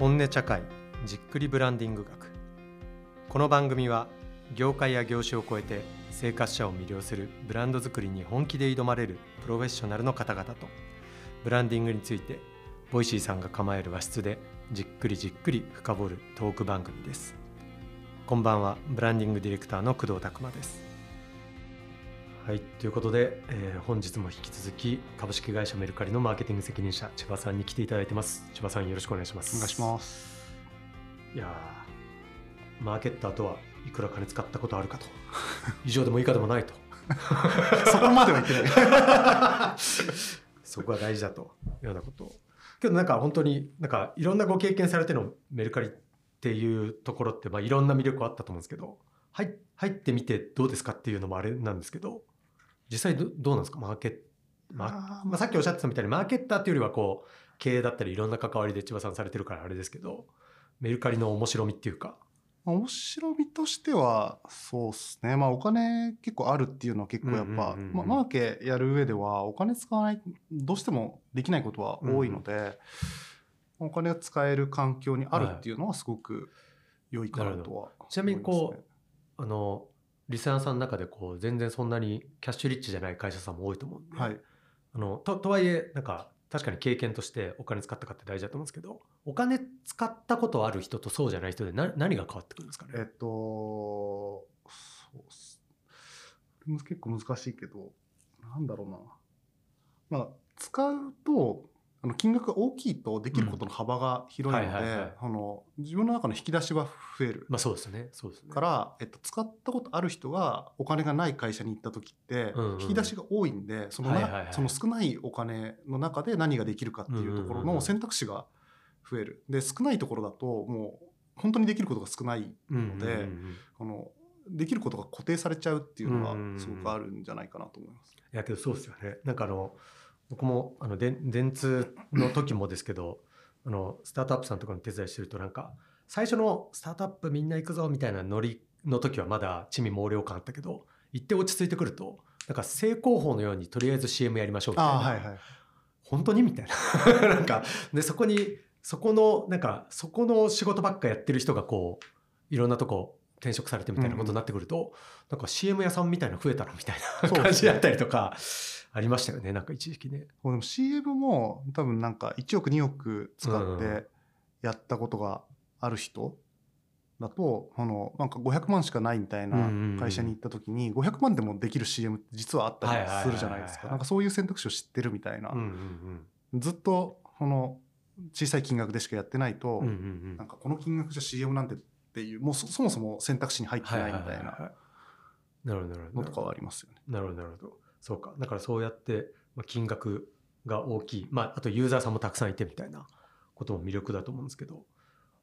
本音茶会じっくりブランディング学。この番組は業界や業種を超えて生活者を魅了するブランド作りに本気で挑まれるプロフェッショナルの方々とブランディングについて Voicy さんが構える和室でじっくりじっくり深掘るトーク番組です。こんばんはブランディングディレクターの工藤拓馬です。はいということで、えー本日も引き続き株式会社メルカリのマーケティング責任者千葉さんに来ていただいてます。千葉さんよろしくお願いします。お願いします。いやーマーケッターとはいくら金使ったことあるかと。以上でも以下でもないと。そこまでは言ってない。そこが大事だというようなこと。をけどなんか本当になんかいろんなご経験されてのメルカリっていうところってまあいろんな魅力あったと思うんですけど入入ってみてどうですかっていうのもあれなんですけど実際どどうなんですか？マーケッまあー。まあ、さっきおっしゃってたみたいにマーケッターっていうよりはこう経営だったりいろんな関わりで千葉さんされてるからあれですけどメルカリの面白みっていうか。面白みとしては、そうですね。まあお金結構あるっていうのは結構やっぱ、うんうんうんうん。まあマーケやる上ではお金使わない、どうしてもできないことは多いので、お金が使える環境にあるっていうのはすごく良いかなとは、ちなみにこうあのリスナーさんの中でこう全然そんなにキャッシュリッチじゃない会社さんも多いと思うんで、はい。あのととはいえなんか確かに経験としてお金使ったかって大事だと思うんですけどお金使ったことある人とそうじゃない人でな何が変わってくるんですかね？えっと、そうっす。これも結構難しいけど、なんだろうな。まあ、使うと、あの金額が大きいとできることの幅が広いので、あの自分の中の引き出しは増える。まあそうですね。そうですね。から、えっと、使ったことある人がお金がない会社に行った時って、うんうん。引き出しが多いんでそのな、その少ないお金の中で何ができるかっていうところうんうんうんうん。の選択肢が増える。で少ないところだともう本当にできることが少ないので、うんうんうんうん。このできることが固定されちゃうっていうのうんうんうんがすごくあるんじゃないかなと思います。いやけどそうですよね。なんかあの僕もあので電通の時もですけど あのスタートアップさんとかの手伝いしてるとなんか最初のスタートアップみんな行くぞみたいなノリの時はまだ地味猛量感あったけど行って落ち着いてくるとなんか正攻法のようにとりあえず CM やりましょうみたいな、はいはい。本当にみたいな なんかでそこにそこのなんかそこの仕事ばっかやってる人がこういろんなとこ転職されてみたいなことになってくると、なんか CM 屋さんみたいなの増えたなみたいな感じだったりとかありましたよねなんか一時期ね。でも CM も多分なんか1億2億使うんってやったことがある人だと、あのなんか500万しかないみたいうんうんうなん。会社に行った時に500万でもできる CM って実はあったりするじゃないですか。なんかそういう選択肢を知ってるみたいな。うんうんずっとこの小さい金額でしかやってないと、うんうんうん。うんなんかこの金額じゃ CM なんてっていうもうそそもそも選択肢に入ってないみたいなのとかはありますよね。なるほどなるほど。そうか。だからそうやってまあ金額が大きい、まあ、あとユーザーさんもたくさんいてみたいなことも魅力だと思うんですけど。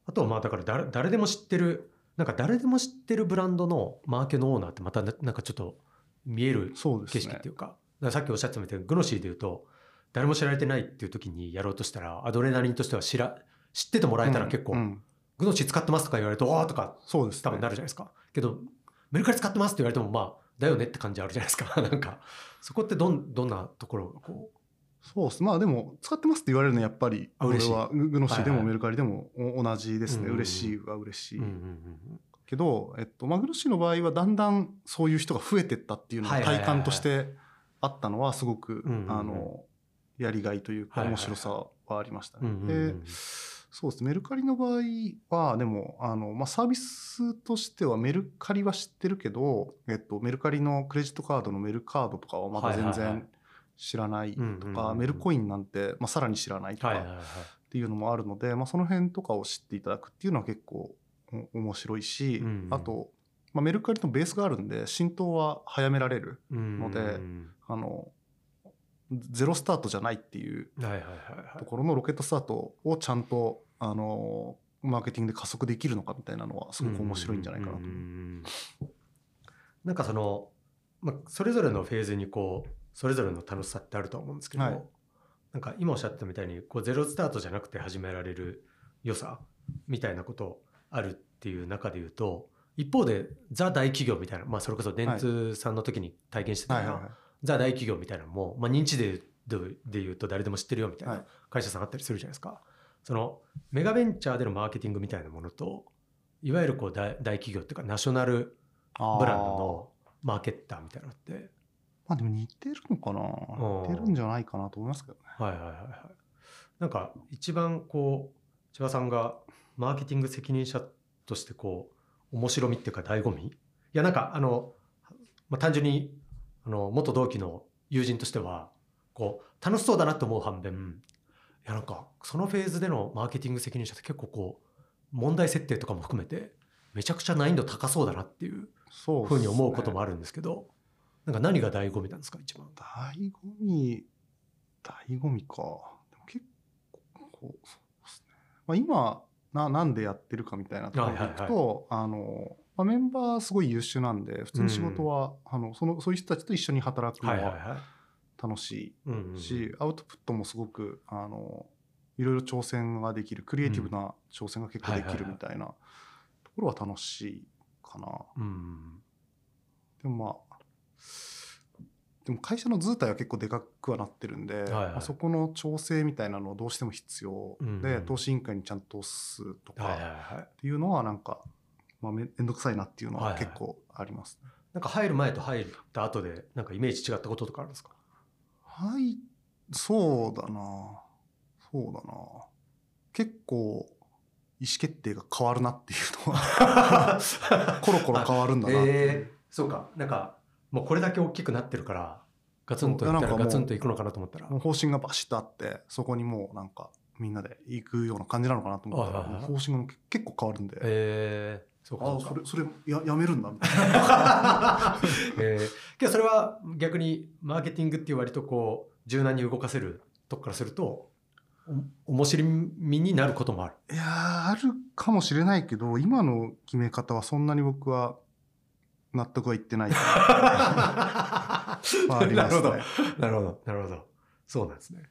あとはまあだから誰誰でも知ってるなんか誰でも知ってるブランドのマーケのオーナーってまたななんかちょっと見える景色っていうか。だからさっきおっしゃってたみたいにグノシーで言うと誰も知られてないっていう時にやろうとしたらアドレナリンとしては知ら知っててもらえたら結構、グノシー使ってますとか言われると、おーとかそうです、ね。多分なるじゃないですか。けど、メルカリ使ってますって言われても、まあ、だよねって感じあるじゃないですか。なんか、そこってどん、どんなところがこそうです。まあでも、使ってますって言われるのはやっぱり、俺はググノシーではいはいもメルカリでもお同じですね。うんうんうん嬉しいは嬉しう、い。けど、えっと、まあグノシーの場合はだんだんそういう人が増えてったっていうのがはいはいはいはい体感としてあったのはすごく、あの、やりがいというかはいはいはい面白さはありましたね。そうです。メルカリの場合は、でも、あの、まあ、サービスとしてはメルカリは知ってるけど、えっと、メルカリのクレジットカードのメルカードとかはまだ全然知らないとうんうんうんか、メルコインなんて、まあ、さらに知らないとか。っていうのもあるので、まあ、その辺とかを知っていただくっていうのは結構お面白いし、うんうんあと、まあ、メルカリのベースがあるんで、浸透は早められる。のであの、ゼロスタートじゃないっていうところのロケットスタートをちゃんとあのマーケティングで加速できるのかみたいなのはすごく面白いんじゃないかなとなんかその、まあ、それぞれのフェーズにこうそれぞれの楽しさってあるとは思うんですけど、はい。なんか今おっしゃってたみたいにこうゼロスタートじゃなくて始められる良さみたいなことあるっていう中で言うと一方でザ大企業みたいな、まあ、それこそ電通さんの時に体験してたような、はいはいはいザ大企業みたいなのも、まあ、認知ででで言うと誰でも知ってるよみたいはない。会社さんあったりするじゃないですか。そのメガベンチャーでのマーケティングみたいなものといわゆるこう大大企業っていうかナショナルブランドのマーケッターみたいなのって。まあでも似てるのかな？似てるんじゃないかなと思いますけどね。はいはいはいはい。なんか一番こう千葉さんがマーケティング責任者としてこう面白みっていうか醍醐味？いやなんかあの、まあ、単純にあの元同期の友人としてはこう楽しそうだなと思う反面いやなんかそのフェーズでのマーケティング責任者って結構こう問題設定とかも含めてめちゃくちゃ難易度高そうだなっていうそうふうに思うこともああるんですけどなんか何が醍醐味なんですか一番？醍醐味、醍醐味か。でも結構、そうですね。まあ、今な、なんでやってるかみたいなところでいくと、あの、まあ、メンバーすごい優秀なんで、普通に仕事は、あのそのそういう人たちと一緒に働くのははいはいはい。楽しうんうんいし、アウトプットもすごく、あの、いろいろ挑戦ができる、クリエイティブな挑戦が結構できるみたいなところは楽しいかな。うんでもまあ、でも会社の図体は結構でかくはなってるんで、はいまあ、そこの調整みたいなのをどうしても必要で、うんうん。投資委員会にちゃんと押すとはいはいかはい。っていうのはなんか、まあ、めめんどくさいなっていうのはいはいは結構あります。なんか入る前と入った後でなんかイメージ違ったこととかあるんですか？はい、そうだな。そうだな。結構、意思決定が変わるなっていうのは、コロコロ変わるんだなって。えーそうかなんかもうこれだけ大きくなってるからガツンといったらガツンといくのかなと思ったら方針がバシッとあって、そこにもうなんか、みんなで行くような感じなのかなと思ったら、はいはいはい方針が結構変わるんで、えー、そうかああ、それ、それややめるんだみたいな。えー、けどそれは逆にマーケティングっていう割とこう柔軟に動かせるとこからするとお面白みになることもある。いやーあるかもしれないけど、今の決め方はそんなに僕は納得はいってないかな。まあありなるほど。なるほどなるほどそうなんですね。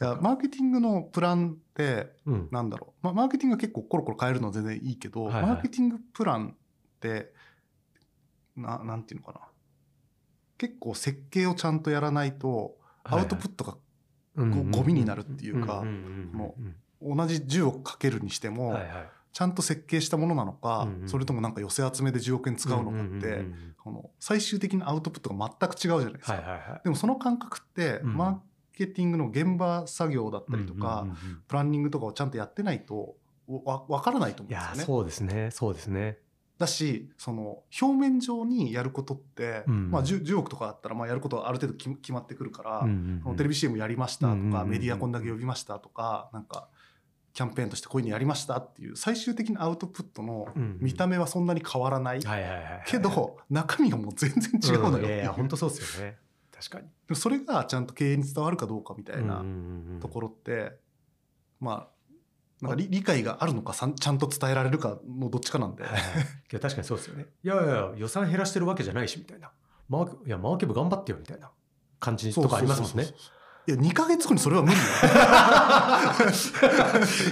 マーケティングのプランって、うんなんだろう、まあ、マーケティングは結構コロコロ変えるのは全然いいけど、はいはいマーケティングプランってななんていうのかな結構設計をちゃんとやらないとアウトプットがッゴミになるっていうかも同じ10億かけるにしても、はいはいちゃんと設計したものなのか、うんうんそれともなんか寄せ集めで10億円使うのかって、の最終的なアウトプットが全く違うじゃないですか。はいはいはい。でもその感覚って、うんマーケティングの現場作業だったりとか、うんうんうんうん。プランニングとかをちゃんとやってないとわわからないと思うんですよね。そうですね。そうですね。だしその表面上にやることって、うん。まあ、10, 10億とかだったらまあやることはある程度決決まってくるから、うんうんうん。テレビ CM やりましたとか、うんうんうんうん。メディアこんだけ呼びましたとかなんかキャンペーンとしてこういうのやりましたっていう最終的なアウトプットの見た目はそんなに変わらない、けど中身がもう全然違うのよ。っていうん。いやいや本当そうですよね確かに。それがちゃんと経営に伝わるかどうかみたいなところって、まあなんか理理解があるのかさんちゃんと伝えられるかのどっちかなんで、はいはいけど確かにそうですよね。いやいや予算減らしてるわけじゃないしみたいな。マーケいやマーケ部頑張ってよみたいな感じとかありますもんねいや2か月後にそれは無理だよ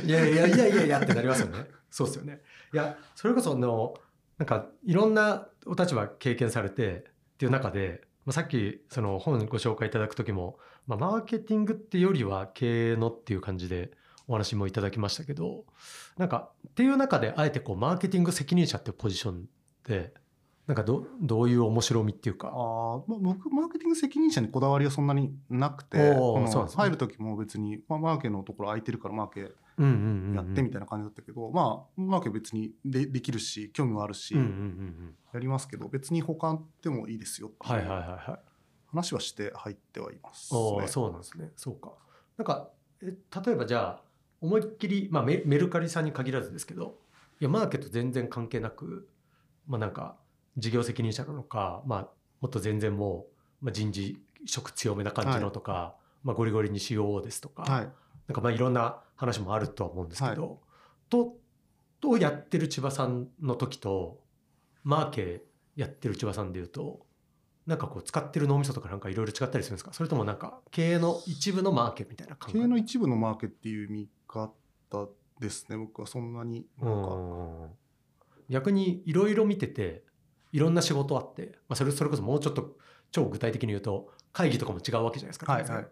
いやいやいやいやいやってなりますよね。そうですよね。いやそれこそあのなんかいろんなお立場経験されてっていう中で、まあ、さっきその本ご紹介いただく時も、まあ、マーケティングってよりは経営のっていう感じでお話もいただきましたけどなんかっていう中であえてこうマーケティング責任者っていうポジションでなんかどどういう面白みっていうか。あー、まあ、僕マーケティング責任者にこだわりはそんなになくてね入る時も別に、まあ、マーケのところ空いてるからマーケやってみたいな感じだったけど、まあマーケ別にでできるし興味もあるし、やりますけど別に他でもいいですよってはいいうはいはいはい。話はして入ってはいます、おーそうなんですね。そうか。なんか、え例えばじゃあ、思いっきり、まあメメルカリさんに限らずですけど、いや、マーケット全然関係なく、まあなんか、事業責任者なのか、まあ、もっと全然もう、まあ、人事職強めな感じのとか、まあゴリゴリに COO ですとか、はいなんかまあいろんな話もあるとは思うんですけど、と、とやってる千葉さんの時と、マーケやってる千葉さんでいうと、なんかこう使ってる脳みそとかなんかいろいろ違ったりするんですか？それともなんか経営の一部のマーケみたいな感覚？経営の一部のマーケっていう見方ですね僕はそんなになんか、うん。逆にいろいろ見てていろんな仕事あって、まあ、それそれこそもうちょっと超具体的に言うと会議とかも違うわけじゃないですか。はいはい。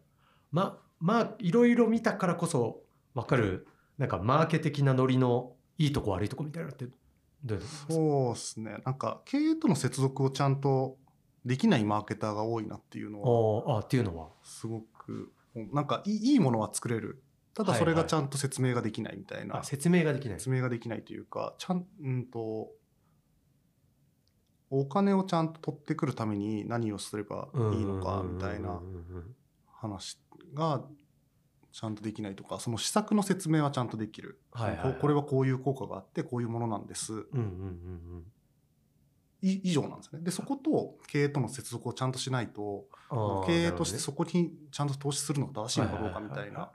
ままあいろいろ見たからこそ分かるなんかマーケ的なノリのいいとこ悪いとこみたいなのってどういうのそうですね。なんか経営との接続をちゃんとできないマーケターが多いなっていうのはおーあっていうのは？すごくなんかいいいいものは作れる。ただそれはいはい。がちゃんと説明ができないみたいな、あ説明ができない。説明ができないというかちゃんうんとお金をちゃんと取ってくるために何をすればいいのかみたいな話がちゃんとできないとかその施策の説明はちゃんとできる、はいはいはい。ここれはこういう効果があってこういうものなんです。うんうんうんい以上なんですね。でそこと経営との接続をちゃんとしないと経営としてそこにちゃんと投資するのが正しいのかどうかみたいな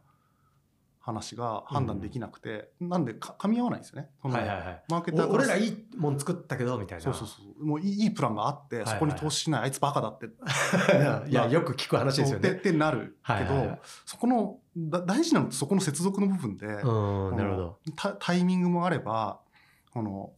話が判断できなくて、なんでか噛み合わないんですよね。はいはいはい。マーケターお俺らいいもん作ったけどみたいな。そうそうそう。もういいプランがあって、はいはいそこに投資しないあいつバカだって。いやよく聞く話ですよね。ってなるけど、はいはいはい。そこのだ大事なのってそこの接続の部分で、なるほど。タタイミングもあればこの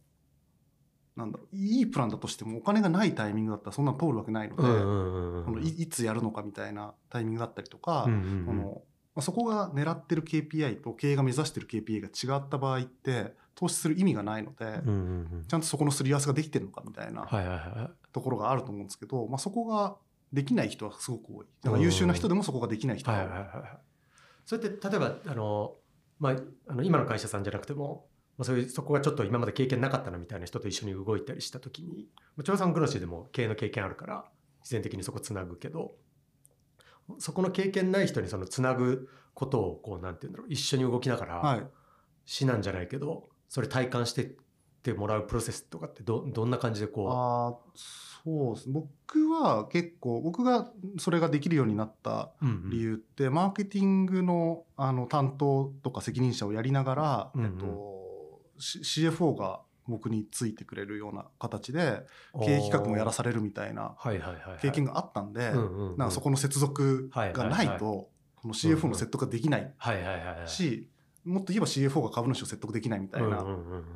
なんだろういいプランだとしてもお金がないタイミングだったらそんなの通るわけないので、うんうんうんうのいいつやるのかみたいなタイミングだったりとか、うんうんうん。このまあそこが狙ってる KPI と経営が目指してる KPI が違った場合って投資する意味がないので、うんうんうん。ちゃんとそこのすり合わせができてるのかみたいなはいはいはところがあると思うんですけど、まあ、そこができない人はすごく多い。だから優秀な人でもそこができないいはい人が多い、はいはいはいそれって例えばあのまああの今の会社さんじゃなくてもまあそういうそこがちょっと今まで経験なかったなみたいな人と一緒に動いたりした時にもちろんさんグロシーでも経営の経験あるから自然的にそこつなぐけどそこの経験ない人にそのつなぐことをこうなんていうんだろう一緒に動きながら、はい、死なんじゃないけどそれ体感してってもらうプロセスとかってどどんな感じでこあーそうです。僕は結構僕がそれができるようになったう、うんうん。理由って、マーケティングのあの担当とか責任者をやりながら、うんうん。えっと、C- CFO が僕についてくれるような形で経営企画もやらされるみたいな経験があったんで、なんかそこの接続がないと、この CFO の説得ができないし、もっと言えば CFO が株主を説得できないみたいな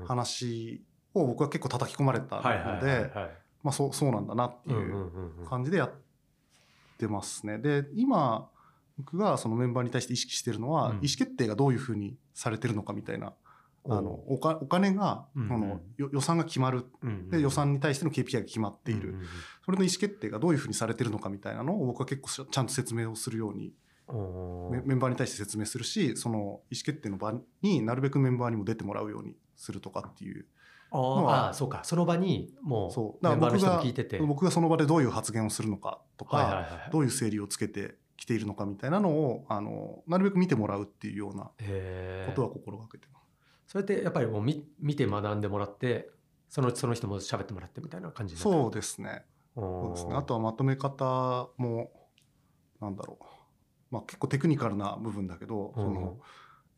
話を僕は結構叩き込まれたので、はいまあそうそうなんだなっていう感じでやってますね。で、今、僕がそのメンバーに対して意識してるのは、うん。意思決定がどういうふうにされてるのかみたいな、あのおかお金が、うんうん。このよ予算が決まる。うんうん。で予算に対しての KPI が決まっている、うんうんそれの意思決定がどういうふうにされてるのかみたいなのを僕は結構しちゃんと説明をするようにうんメメンバーに対して説明するしその意思決定の場になるべくメンバーにも出てもらうようにするとかっていう。あのはーあーそうか。その場にもそう。うメンバーの人もだから僕が聞いてて。僕がその場でどういう発言をするのかとか、はいはいはい。どういう整理をつけてきているのかみたいなのをあのなるべく見てもらうっていうようなことは心がけてます。それってやっぱりもう見見て学んでもらってそのうちその人も喋ってもらってみたいな感じそうですね。そうですね。あとはまとめ方もなんだろう。まあ結構テクニカルな部分だけど、うんその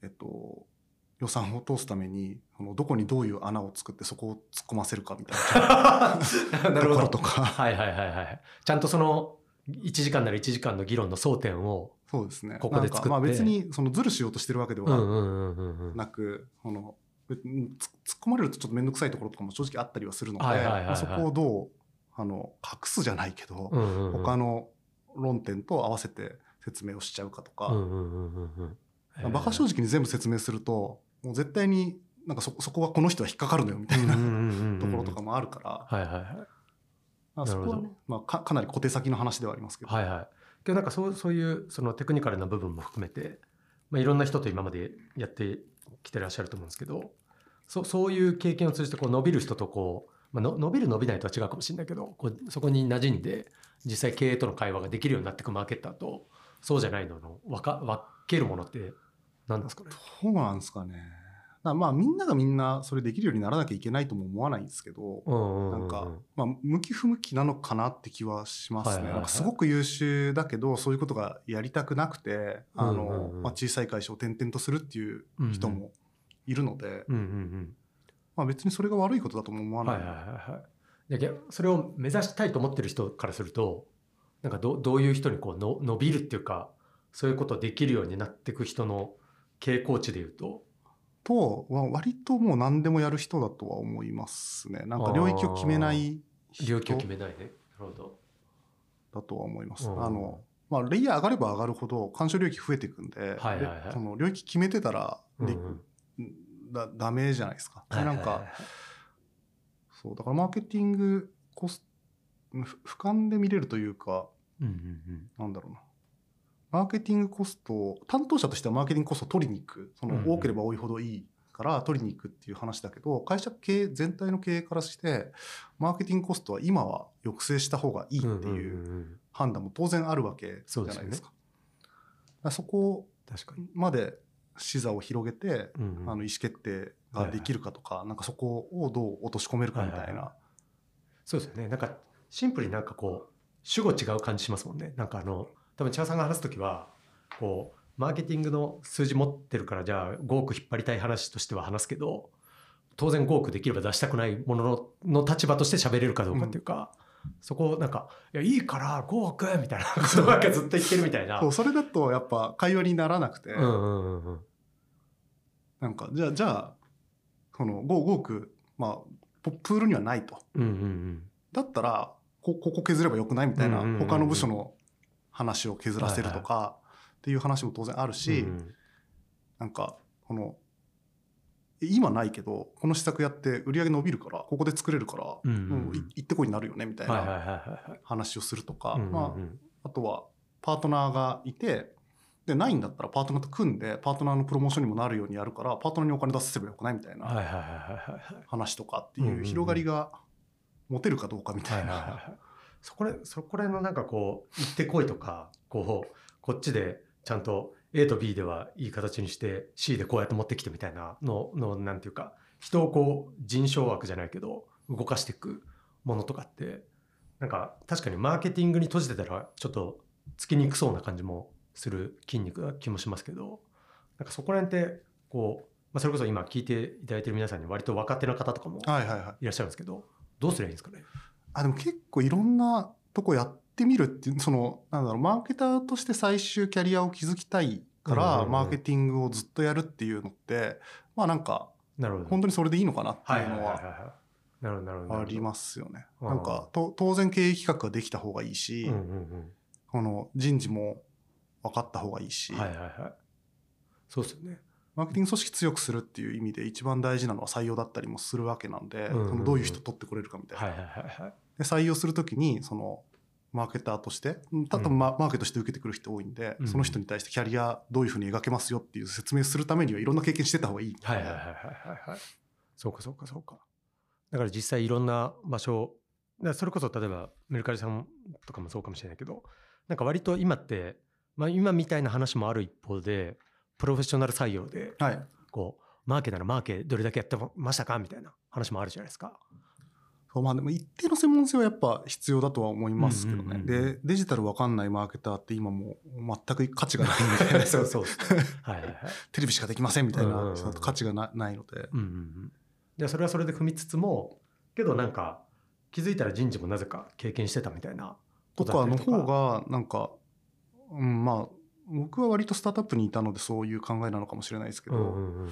えっと予算を通すためにそのどこにどういう穴を作ってそこを突っ込ませるかみたいな なるとほどころとか。はいはいはいはいちゃんとその1時間なら1時間の議論の争点をそうですね。ここでまあ別にそのズルしようとしてるわけではなく、この突っ込まれるとちょっと面倒くさいところとかも正直あったりはするので、そこをどうあの隠すじゃないけど、他の論点と合わせて説明をしちゃうかとか、馬鹿正直に全部説明するともう絶対になんかそそこはこの人は引っかかるのよみたいなところとかもあるから、はいはいはい。まあそこはね、まあ、かかなり小手先の話ではありますけど、はいはい。けどなんかそうそういうそのテクニカルな部分も含めて、まあ、いろんな人と今までやってきてらっしゃると思うんですけどそそういう経験を通じてこう伸びる人とこう、まあ、の伸びる伸びないとは違うかもしれないけどこうそこに馴染んで実際経営との会話ができるようになっていくマーケッターとそうじゃないのの分か分けるものって何ですかね？どうなんですかね。だまあみんながみんなそれできるようにならなきゃいけないとも思わないんですけど、ななんか、まあ、向き不向きなのかなって気はしますね。なんかすごく優秀だけど、そういうことがやりたくなくて、あの、まあ、小さい会社を転々とするっていう人もいるので、まあ別にそれが悪いことだとも思わない。はいはいはいはい。でそれを目指したいと思ってる人からするとなんかどどういう人にこうの伸びるっていうかそういうことできるようになっていく人の傾向値でいうと。と、まあ割ともう何でもやる人だとは思いますね。なんか領域を決めない人領域を決めないね。なるほど。だとは思います。うんあの、まあレイヤー上がれば上がるほど干渉領域増えていくんで、はいはいはいでその領域決めてたらで、うんうんだダメじゃないですか。はいはいなんか、そう、だからマーケティングコスふ俯瞰で見れるというか、うんうんうんなんだろうな。マーケティングコストを、担当者としてはマーケティングコストを取りに行く。その多ければ多いほどいいから取りに行くっていう話だけど、会社経営全体の経営からして、マーケティングコストは今は抑制した方がいいっていう判断も当然あるわけじゃないですか。そこ。まで視座を広げて、あの意思決定ができるかとか、なんかそこをどう落とし込めるかみたいな。そうですよね。なんか、シンプルになんかこう、主語違う感じしますもんね。なんかあの、多分千葉さんが話すときは、こう、マーケティングの数字持ってるから、じゃあ5億引っ張りたい話としては話すけど、当然5億できれば出したくないもののの立場として喋れるかどうかっていうか、そこをなんか、いや、いいから5億みたいなことばっかずっと言ってるみたいな。そうそれだとやっぱ会話にならなくて、うんうんうんうん。なんかじゃあじゃあこの 5, 5億、まあ、ポプールにはないとうんうんうん。だったらこここ削ればよくないみたいな、うんうんうんうん他の部署の話を削らせるとかっていう話も当然あるし、なんかこのえ今ないけどこの施策やって売り上げ伸びるからここで作れるから、う行ってこいになるよねみたいな。話をするとか、まあ、あとはパートナーがいてでないんだったらパートナーと組んでパートナーのプロモーションにもなるようにやるからパートナーにお金出せばよくないみたいな。話とかっていう広がりが持てるかどうかみたいな。はいはいはいはいそこでそこら辺のなんかこう行ってこいとかこうこっちでちゃんと A と B ではいい形にして C でこうやって持ってきてみたいなののなんていうか人をこう人掌枠じゃないけど動かしていくものとかってなんか確かにマーケティングに閉じてたらちょっとつきにくそうな感じもする筋肉な気もしますけどなんかそこら辺ってこう、まあ、それこそ今聞いていただいてる皆さんに割と若手の方とかもはいはいはい。いらっしゃるんですけどどうすればいいんですかね？あでも結構いろんなとこやってみるっていうそのなんだろうマーケターとして最終キャリアを築きたいから、うんうんうんマーケティングをずっとやるっていうのってまあなんかなるほど本当にそれでいいのかなってはいいうはいのはいはいははい。なるほどなるほど。ありますよね。うんなんかと当然経営企画ができた方がいいし、うんうんこの人事も分かった方がいいし、うん。はいはいはい。そうですよね。マーケティング組織強くするっていう意味で一番大事なのは採用だったりもするわけなんで、うんうんうんそのどういう人取ってこれるかみたいな。はいはいはいはい。で採用するときにそのマーケターとしてた多分ママーケとして受けてくる人多いんで、うんその人に対してキャリアどういうふうに描けますよっていう説明するためにはいろんな経験してた方がいい。はいはいはいはいはいはい。そうかそうかそうか。だから実際いろんな場所、それこそ例えばメルカリさんとかもそうかもしれないけど、なんか割と今って、まあ今みたいな話もある一方で、プロフェッショナル採用で、はい。こう、マーケならマーケどれだけやってましたかみたいな話もあるじゃないですか。そうまあでも一定の専門性はやっぱ必要だとは思いますけどね。うんうんうんで、デジタルわかんないマーケターって今もう全く価値がないみたいな。そうそう。はいはいはい。テレビしかできませんみたいうんうんうん価値がなないので。うんうんうん、でそれはそれで踏みつつもけどなんか気づいたら人事もなぜか経験してたみたいなことかの方がなんか、うん、まあ僕は割とスタートアップにいたのでそういう考えなのかもしれないですけど、うんうんうん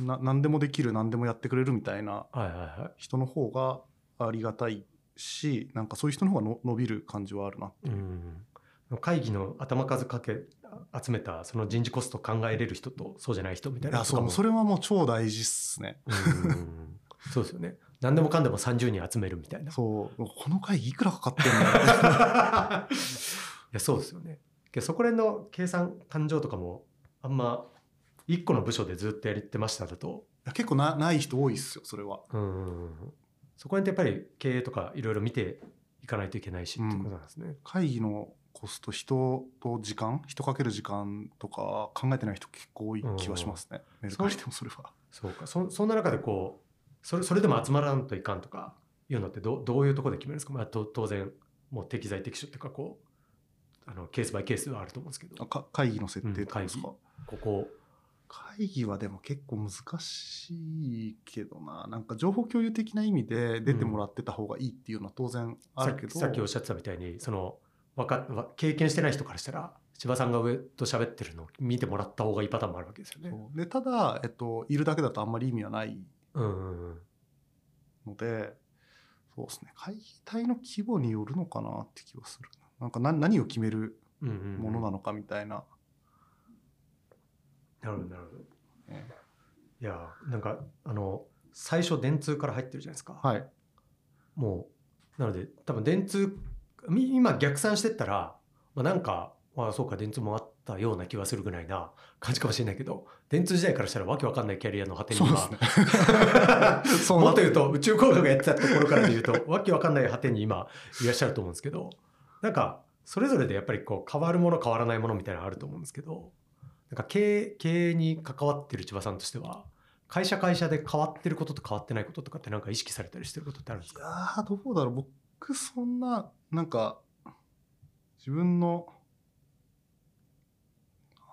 うん。な何でもできる何でもやってくれるみたいなはいはいはい。人の方がありがたいしなんかそういう人の方がの伸びる感じはあるなっていう、うん会議の頭数かけ集めたその人事コスト考えれる人とそうじゃない人みたいいやそうそれはもう超大事っすね。そうですよね。何でもかんでも30人集めるみたいな。そう。この会議いくらかかってんだ いやそうですよねけどそこら辺の計算勘定とかもあんま一個の部署でずっとやってましただと。結構なない人多いっすよそれは。うんうんうん。うんそこら辺ってやっぱり経営とかいろいろ見ていかないといけないしってことなんですね。会議のコスト人と時間人かける時間とか考えてない人結構多い気はしますね、メルカリでもそれは。そうか。そそんな中でこうそれそれでも集まらんといかんとかいうのってどどういうところで決めるんですか、まあ、と当然もう適材適所っていうかこうあのケースバイケースはあると思うんですけど。あか会議の設定とかですか、うんここ。会議はでも結構難しいけどな。なんか情報共有的な意味で出てもらってた方がいいっていうのは当然あるけど、ささっきおっしゃってたみたいにそのわかわ経験してない人からしたら千葉さんが上と喋ってるのを見てもらった方がいいパターンもあるわけですよね。でただ、えっと、いるだけだとあんまり意味はない。うんうんうん。のでそうですね。会議体の規模によるのかなって気はするなんか何何を決めるものなのかみたいな、なるほどなるほど。ねいやなんかあの最初電通から入ってるじゃないですか、はい。もうなので多分電通み今逆算してったら、まあ、なんかああそうか電通もあったような気はするぐらいな感じかもしれないけど電通時代からしたらわけわかんないキャリアの果てにそう今ね。もっと言うと宇宙工学がやってたところからで言うとわけわかんない果てに今いらっしゃると思うんですけどなんかそれぞれでやっぱりこう変わるもの変わらないものみたいなのあると思うんですけどなんか経営経営に関わってる千葉さんとしては会社会社で変わってることと変わってないこととかってなんか意識されたりしてることってあるんですいかやーどうだろう。僕そんななんか自分の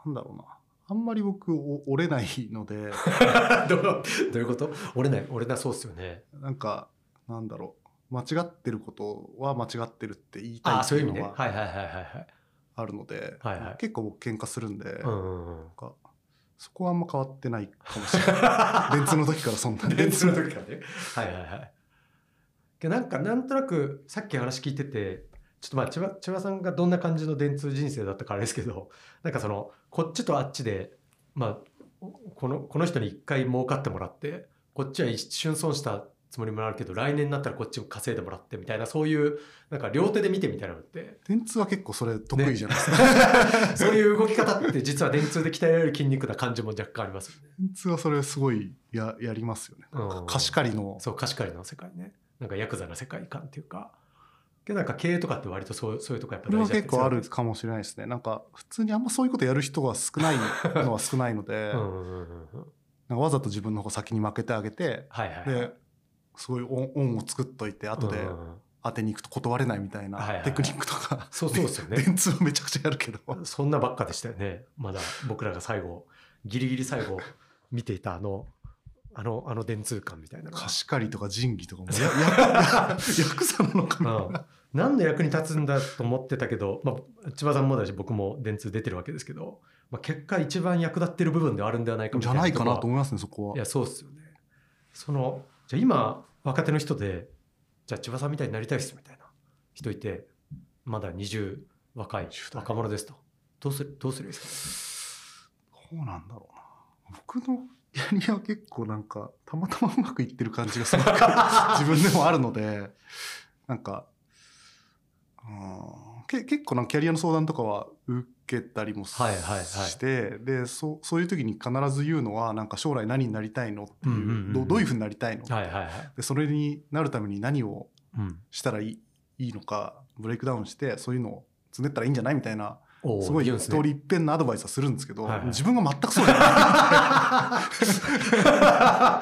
なんだろうな。あんまり僕お折れないので。どうどういうこと？折れない折れなそうっすよね。なんかなんだろう間違ってることは間違ってるって言いたいってそういうのははいはいはいはいはい。あるので、結構僕喧嘩するんで、そこはあんま変わってないかもしれない。電通の時からそんな。に電通の時からね。はいはいはい。なんかなんとなくさっき話聞いててちょっとまあ千葉千葉さんがどんな感じの電通人生だったかあれですけどなんかそのこっちとあっちでまあこのこの人に一回儲かってもらってこっちは一瞬損したつもりもあるけど来年になったらこっちも稼いでもらってみたいなそういうなんか両手で見てみたいなのって。電通は結構それ得意じゃないですか、そういう動き方って実は電通で鍛えられる筋肉な感じも若干ありますよね。電通はそれすごいややりますよね、うん。貸し借りの。そう貸し借りの世界ね。なんかヤクザな世界観っていうか。けどなんか経営とかって割とそうそういうとこやっぱ大事結構あるかもしれないですね。なんか普通にあんまそういうことやる人が少ないのは少ないので、うんうんうんうん。なんかわざと自分の方先に負けてあげて。はいはいはい。ですごい恩恩を作っといて後で当てに行くと断れないみたいなテクニックとか、そうそうですよね。電通はめちゃくちゃやるけど。そんなばっかでしたよね。まだ僕らが最後ギリギリ最後見ていたあのあのあの電通感みたいな貸し借りとか仁義とかも やややヤクザなのかな、うん何の役に立つんだと思ってたけど、まあ、千葉さんもだし僕も電通出てるわけですけど、まあ、結果一番役立ってる部分ではあるんではないかみたいなじゃないかなと思いますねそこはいやそうっすよねそのじゃあ今若手の人でじゃあ千葉さんみたいになりたいっすみたいな人いてまだ20若い20代。若者ですと。どうするどうするんですどうなんだろうな。僕の やりは結構なんかたまたまうまくいってる感じがすごく 自分でもあるのでなんかうんけ結構なんかキャリアの相談とかは受けたりもし,、はいはいはい。てでそそういう時に必ず言うのはなんか将来何になりたいのっていう,、うんうんうんうんどどういうふうになりたいの、かはいはいはい、でそれになるために何をうん、したらいいいいのかブレイクダウンしてそういうのをつねったらいいんじゃない？みたいなすごい言うんすね。通り一遍のアドバイスはするんですけど、はいはい。自分が全くそうじゃ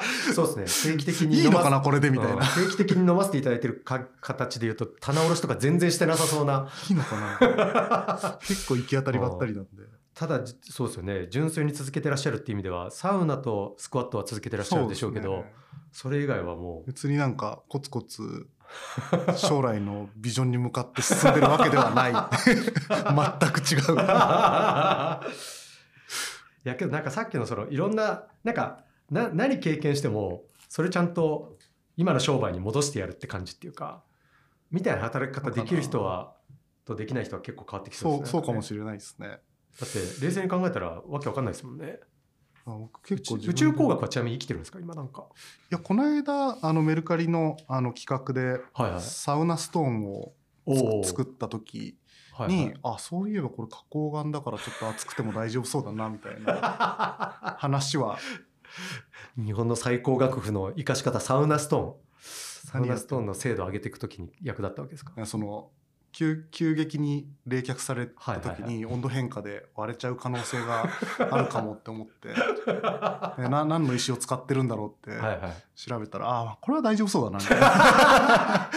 そうですね。定期的ないにいのか飲まなこれでみたいな、うん。定期的に飲ませていただいてるか形で言うと棚卸しとか全然してなさそうな。いいのかな。結構行き当たりばったりなんで。ただじそうですよね。純粋に続けてらっしゃるっていう意味ではサウナとスクワットは続けてらっしゃるでしょうけどそね。それ以外はもう。別になんかコツコツ将来のビジョンに向かって進んでるわけではない。全く違う。いやけどなんかさっきのそのいろんななんかな何経験してもそれちゃんと今の商売に戻してやるって感じっていうかみたいな働き方できる人はとできない人は結構変わってきそうですね。そうかもれしれないですね。だって冷静に考えたらわけわかんないですもんねあ僕結構宇宙工学はちなみに生きてるんですか？今なんか。いやこの間あのメルカリのあの企画ではいはい。サウナストーンを作った時はいに、はい。あそういえばこれ花崗岩だからちょっと熱くても大丈夫そうだなみたいな 話は。日本の最高学府の生かし方サウナストーン。サウナストーンの精度を上げていくときに役立ったわけですか？その急急激に冷却された時はいはいに温度変化で割れちゃう可能性があるかもって思って。でな何の石を使ってるんだろうってはいはい。調べたら、あこれは大丈夫そうだな。みたいな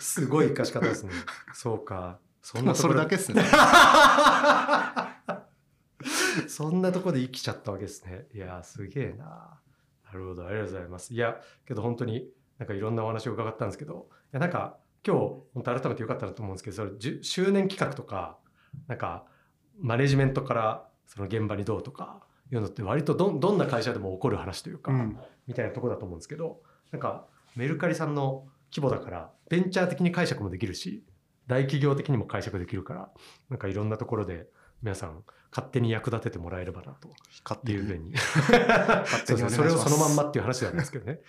すごい生かし方ですね。そうか。そんなとそれだけですね。そんなところで生きちゃったわけですね。いやすげえな。なるほど。ありがとうございます。いやけど本当になんかいろんなお話を伺ったんですけどいやなんか今日本当改めてよかったなと思うんですけどそれ10周年企画とかなんかマネジメントからその現場にどうとかいうのって割とどんどんな会社でも起こる話というか、うん。みたいなところだと思うんですけどなんかメルカリさんの規模だからベンチャー的に解釈もできるし大企業的にも解釈できるからなんかいろんなところで皆さん勝手に役立ててもらえればなと。勝手に。いうふうに。それをそのまんまっていう話なんですけどね。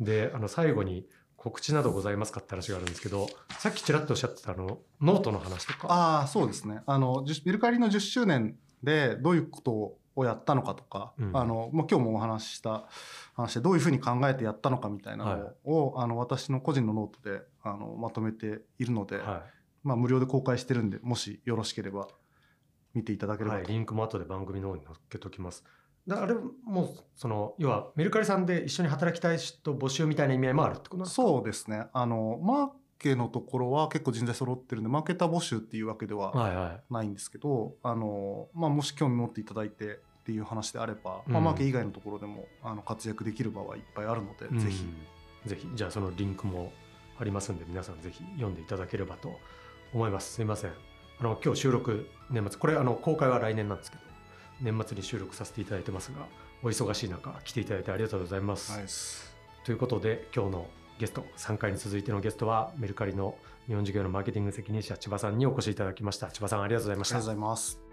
であの最後に告知などございますかって話があるんですけどさっきちらっとおっしゃってたあのノートの話とか。ああそうですね。あのメルカリの10周年でどういうことをやったのかとか、うん。あのまあ、今日もお話しした話でどういうふうに考えてやったのかみたいなのを、あの私の個人のノートであのまとめているので、はまあ、無料で公開してるんでもしよろしければ見ていただけい、ればと、はい、リンクも後で番組の方に載っけときます。だあれもその要はメルカリさんで一緒に働きたい人募集みたいな意味合いもあるってことそうですね。あのマーケのところは結構人材揃ってるんでマーケター募集っていうわけでははいはい。ないんですけど、あのまあ、もし興味持っていただいてっていう話であれば、まあ、うんマーケ以外のところでもあの活躍できる場はいっぱいあるので、ぜひ。うんぜひ。じゃあそのリンクもありますんで皆さんぜひ読んでいただければと思います。すいません。あの今日収録年末これあの公開は来年なんですけど年末に収録させていただいてますがお忙しい中来ていただいてありがとうございます、はい。ということで今日のゲスト3回に続いてのゲストはメルカリの日本事業のマーケティング責任者千葉さんにお越しいただきました。千葉さんありがとうございました。ありがとうございます。